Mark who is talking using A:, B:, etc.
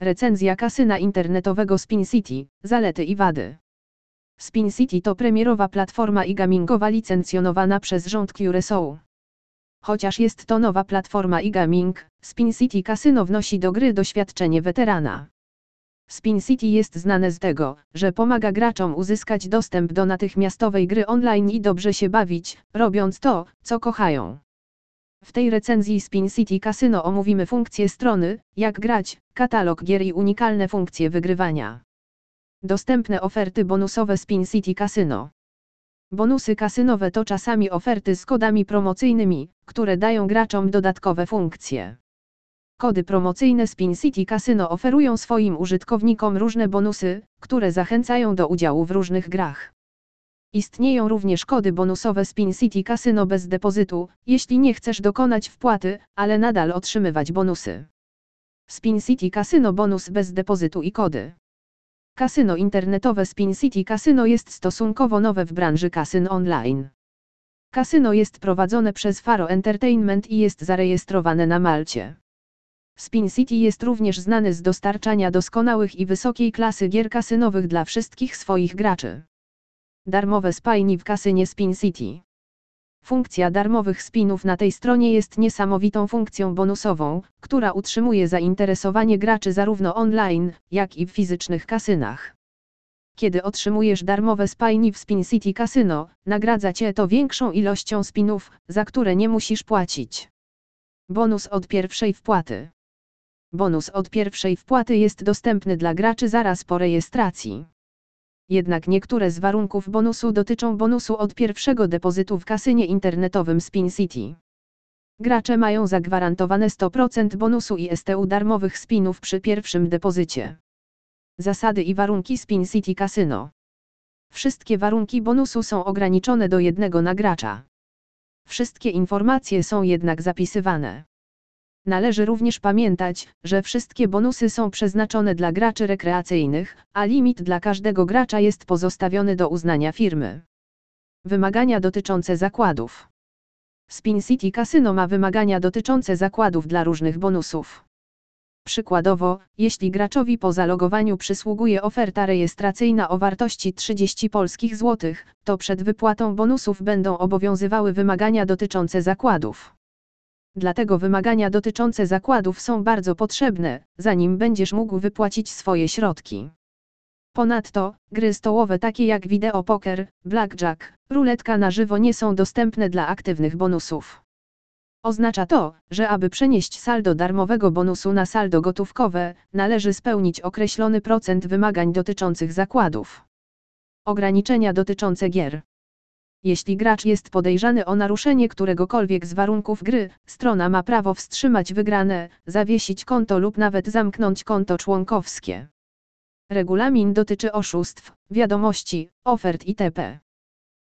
A: Recenzja kasyna internetowego Spin City, zalety i wady. Spin City to premierowa platforma i gamingowa licencjonowana przez rząd Curaçao. Chociaż jest to nowa platforma i gaming, Spin City Casino wnosi do gry doświadczenie weterana. Spin City jest znane z tego, że pomaga graczom uzyskać dostęp do natychmiastowej gry online i dobrze się bawić, robiąc to, co kochają. W tej recenzji Spin City Casino omówimy funkcje strony, jak grać, katalog gier i unikalne funkcje wygrywania. Dostępne oferty bonusowe Spin City Casino. Bonusy kasynowe to czasami oferty z kodami promocyjnymi, które dają graczom dodatkowe funkcje. Kody promocyjne Spin City Casino oferują swoim użytkownikom różne bonusy, które zachęcają do udziału w różnych grach. Istnieją również kody bonusowe Spin City Casino bez depozytu, jeśli nie chcesz dokonać wpłaty, ale nadal otrzymywać bonusy. Spin City Casino bonus bez depozytu i kody. Kasyno internetowe Spin City Casino jest stosunkowo nowe w branży kasyn online. Kasyno jest prowadzone przez Faro Entertainment i jest zarejestrowane na Malcie. Spin City jest również znany z dostarczania doskonałych i wysokiej klasy gier kasynowych dla wszystkich swoich graczy. Darmowe spajni w kasynie Spin City. Funkcja darmowych spinów na tej stronie jest niesamowitą funkcją bonusową, która utrzymuje zainteresowanie graczy zarówno online, jak i w fizycznych kasynach. Kiedy otrzymujesz darmowe spajni w Spin City Casino, nagradza cię to większą ilością spinów, za które nie musisz płacić. Bonus od pierwszej wpłaty. Bonus od pierwszej wpłaty jest dostępny dla graczy zaraz po rejestracji. Jednak niektóre z warunków bonusu dotyczą bonusu od pierwszego depozytu w kasynie internetowym Spin City. Gracze mają zagwarantowane 100% bonusu i STU darmowych spinów przy pierwszym depozycie. Zasady i warunki Spin City Casino. Wszystkie warunki bonusu są ograniczone do jednego nagracza. Wszystkie informacje są jednak zapisywane. Należy również pamiętać, że wszystkie bonusy są przeznaczone dla graczy rekreacyjnych, a limit dla każdego gracza jest pozostawiony do uznania firmy. Wymagania dotyczące zakładów. Spin City Casino ma wymagania dotyczące zakładów dla różnych bonusów. Przykładowo, jeśli graczowi po zalogowaniu przysługuje oferta rejestracyjna o wartości 30 polskich złotych, to przed wypłatą bonusów będą obowiązywały wymagania dotyczące zakładów. Dlatego wymagania dotyczące zakładów są bardzo potrzebne, zanim będziesz mógł wypłacić swoje środki. Ponadto, gry stołowe takie jak wideo poker, blackjack, ruletka na żywo nie są dostępne dla aktywnych bonusów. Oznacza to, że aby przenieść saldo darmowego bonusu na saldo gotówkowe, należy spełnić określony procent wymagań dotyczących zakładów. Ograniczenia dotyczące gier. Jeśli gracz jest podejrzany o naruszenie któregokolwiek z warunków gry, strona ma prawo wstrzymać wygrane, zawiesić konto lub nawet zamknąć konto członkowskie. Regulamin dotyczy oszustw, wiadomości, ofert itp.